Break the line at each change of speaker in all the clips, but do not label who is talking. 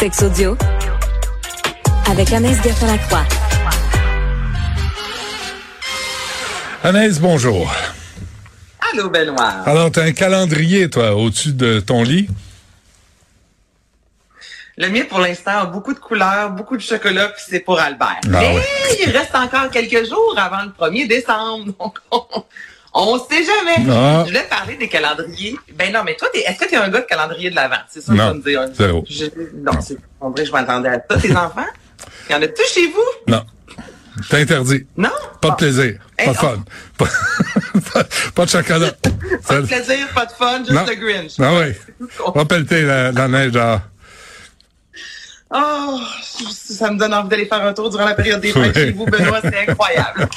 Sex audio avec Anaïs Gertin-Lacroix.
Anaïs, bonjour.
Allô, Benoît.
Alors, tu as un calendrier, toi, au-dessus de ton lit?
Le mien, pour l'instant, a beaucoup de couleurs, beaucoup de chocolat, puis c'est pour Albert.
Ah
Mais
ouais.
il reste encore quelques jours avant le 1er décembre. Donc, on, on sait jamais.
Ah.
Je voulais parler des calendriers. Ben non, mais toi, t'es- est-ce que tu es un gars de calendrier de l'avant? C'est ça que tu
Non,
me dire.
zéro.
Je- non, c'est en vrai, je m'attendais à ça. Tes enfants? Il y en a-tu chez vous?
Non. C'est interdit.
Non?
Pas de
Ah.
plaisir.
Eh,
Pas de fun. Pas, pas- pas de chocolat.
Pas de plaisir, pas de fun, juste
Non.
le Grinch.
Ah oui. Va pelleter la, la neige dehors.
Oh, ça me donne envie d'aller faire un tour durant la période des fêtes
Oui.
chez vous, Benoît, c'est incroyable.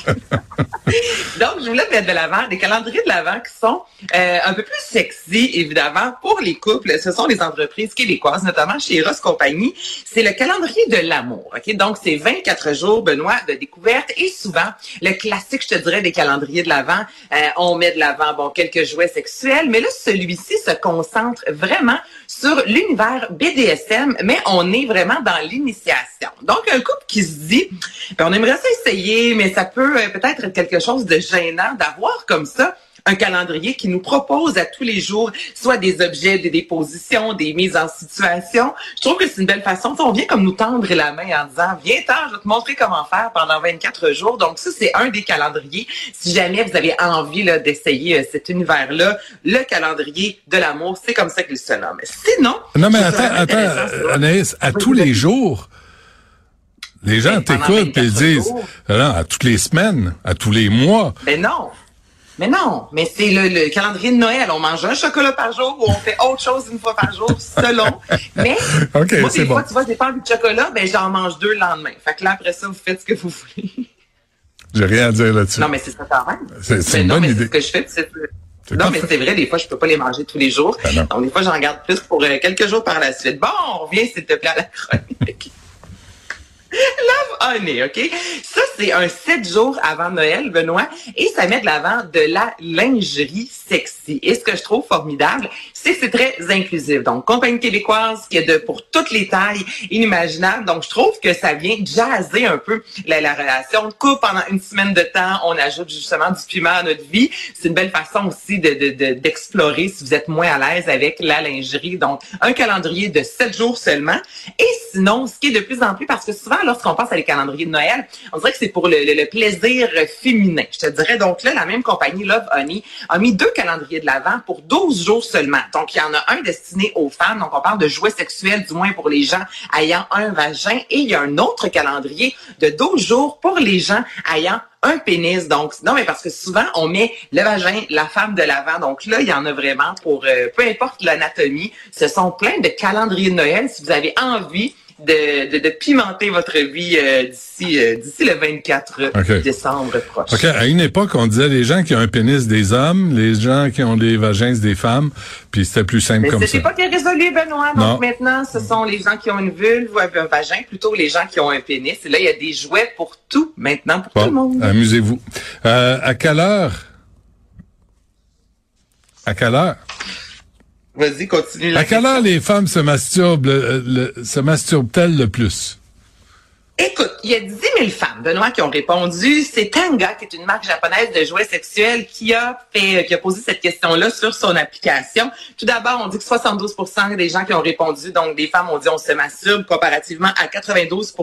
Je voulais mettre de l'avant des calendriers de l'avant qui sont euh, un peu plus sexy, évidemment, pour les couples. Ce sont des entreprises québécoises, notamment chez Ross Compagnie. C'est le calendrier de l'amour. Ok, Donc, c'est 24 jours, Benoît, de découverte et souvent, le classique, je te dirais, des calendriers de l'avant, euh, on met de l'avant, bon, quelques jouets sexuels, mais là, celui-ci se concentre vraiment sur l'univers BDSM, mais on est vraiment dans l'initiation. Donc, un couple qui se dit, ben, on aimerait ça essayer, mais ça peut euh, peut-être être quelque chose de gênant d'avoir comme ça un calendrier qui nous propose à tous les jours soit des objets, des dépositions, des mises en situation. Je trouve que c'est une belle façon. On vient comme nous tendre la main en disant, viens ten je vais te montrer comment faire pendant 24 jours. Donc ça, c'est un des calendriers. Si jamais vous avez envie d'essayer euh, cet univers-là, le calendrier de l'amour, c'est comme ça qu'il se nomme. Sinon,
Non, mais attends, attends, Anaïs, à tous les jours, les gens t'écoutent et
24
disent, non, à toutes les semaines, à tous les mois.
Mais non. Mais non, mais c'est le, le calendrier de Noël. On mange un chocolat par jour ou on fait autre chose une fois par jour, selon. Mais moi, des fois,
bon.
tu vois, j'ai pas envie de chocolat, ben j'en mange deux le lendemain. Fait que là, après ça, vous faites ce que vous voulez.
J'ai rien à dire là-dessus.
Non, mais c'est ça quand même.
C'est- une
non,
bonne
mais
idée.
C'est ce que je fais. c'est- Non, mais c'est vrai, des fois, je peux pas les manger tous les jours.
Ben.
Donc, des fois, j'en garde plus pour euh, quelques jours par la suite. Bon, on revient, s'il te plaît, à la chronique. OK? Ça, c'est un sept jours avant Noël, Benoît, et ça met de l'avant de la lingerie sexy. Et ce que je trouve formidable, c'est que c'est très inclusif. Donc, compagnie québécoise qui est de pour toutes les tailles inimaginables. Donc, je trouve que ça vient jazzer un peu la, la relation de couple pendant une semaine de temps. On ajoute justement du piment à notre vie. C'est une belle façon aussi de, de- d'explorer si vous êtes moins à l'aise avec la lingerie. Donc, un calendrier de sept jours seulement. Et sinon, ce qui est de plus en plus, parce que souvent, lorsqu'on pense à les calendriers de Noël, on dirait que c'est pour le- le plaisir féminin. Je te dirais donc là, la même compagnie Love Honey a mis deux calendriers de l'avant pour 12 jours seulement. Donc, il y en a un destiné aux femmes. Donc, on parle de jouets sexuels, du moins pour les gens ayant un vagin. Et il y a un autre calendrier de 12 jours pour les gens ayant un pénis. Donc, non, mais parce que souvent, on met le vagin, la femme de l'avant. Donc là, il y en a vraiment pour, euh, peu importe l'anatomie. Ce sont plein de calendriers de Noël. Si vous avez envie de, de, de pimenter votre vie euh, d'ici euh, d'ici le 24
OK.
décembre prochain.
OK, à une époque, on disait les gens qui ont un pénis des hommes, les gens qui ont des vagins des femmes, puis c'était plus simple
Mais
comme
c'était
ça.
pas bien résolu, Benoît.
Non.
Donc maintenant, ce sont les gens qui ont une vulve ou un vagin, plutôt les gens qui ont un pénis. Et là, il y a des jouets pour tout maintenant, pour tout le monde.
amusez-vous. Euh, à quelle heure? À quelle heure?
Vas-y, continue. la
À quelle heure les femmes se masturbent, le- le- se masturbent-elles le plus?
Écoute, il y a 10 000 femmes, Benoît, qui ont répondu. C'est Tanga, qui est une marque japonaise de jouets sexuels, qui a fait, qui a posé cette question-là sur son application. Tout d'abord, on dit que 72% des gens qui ont répondu, donc des femmes ont dit on se masturbe, comparativement à 92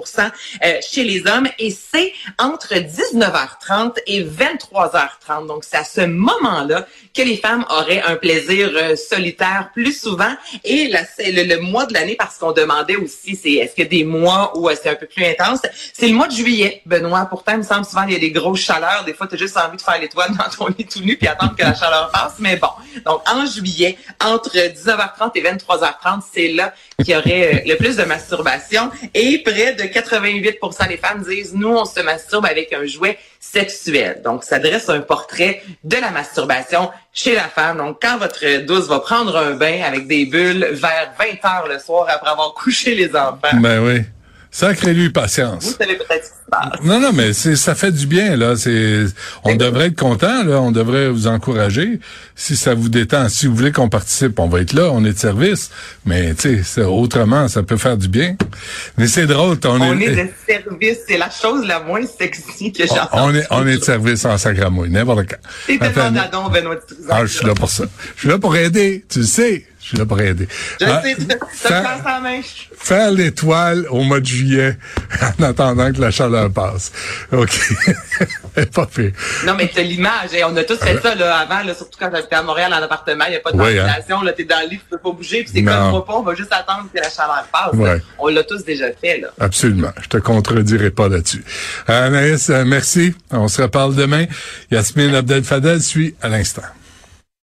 euh, chez les hommes. Et c'est entre 19h30 et 23h30. Donc, c'est à ce moment-là que les femmes auraient un plaisir euh, solitaire plus souvent. Et c'est le, mois de l'année, parce qu'on demandait aussi, c'est est-ce que des mois où euh, c'est un peu plus c'est le mois de juillet, Benoît. Pourtant, il me semble souvent il y a des grosses chaleurs. Des fois, tu as juste envie de faire l'étoile dans ton lit tout nu puis attendre que la chaleur passe. Mais bon, donc en juillet, entre 19h30 et 23h30, c'est là qu'il y aurait euh, le plus de masturbation. Et près de 88 des femmes disent, nous, on se masturbe avec un jouet sexuel. Donc, ça dresse un portrait de la masturbation chez la femme. Donc, quand votre douce va prendre un bain avec des bulles vers 20 heures le soir après avoir couché les enfants.
Ben oui. Sacré-lui patience.
Vous savez peut-être ce qui se passe.
Non, non, mais c'est, ça fait du bien, là. C'est, on devrait être content, là. On devrait vous encourager. Si ça vous détend, si vous voulez qu'on participe, on va être là. On est de service. Mais, tu sais, autrement, ça peut faire du bien. Mais c'est drôle.
On, on est, de service. C'est la chose la moins sexy que j'ai
On est, on est de service en sacramouille, n'importe quand.
C'est tellement Benoît
Ah, je suis là pour ça. Je suis là pour aider. Tu le sais. Je suis là pour aider.
Je ah, sais, faire, en main.
Faire l'étoile au mois de juillet en attendant que la chaleur passe. OK. pas fait.
Non, mais c'est l'image. Et on a tous fait ça là, avant, là, surtout quand j'habitais à Montréal en appartement. Il n'y a pas de oui, ventilation. Hein? Tu es dans le lit, tu peux pas bouger. Puis c'est comme pas, on va juste attendre que la chaleur passe. Ouais. On l'a tous déjà fait. Là.
Absolument. Je te contredirai pas là-dessus. Anaïs, euh, merci. On se reparle demain. Yasmine Abdel Fadel suit à l'instant.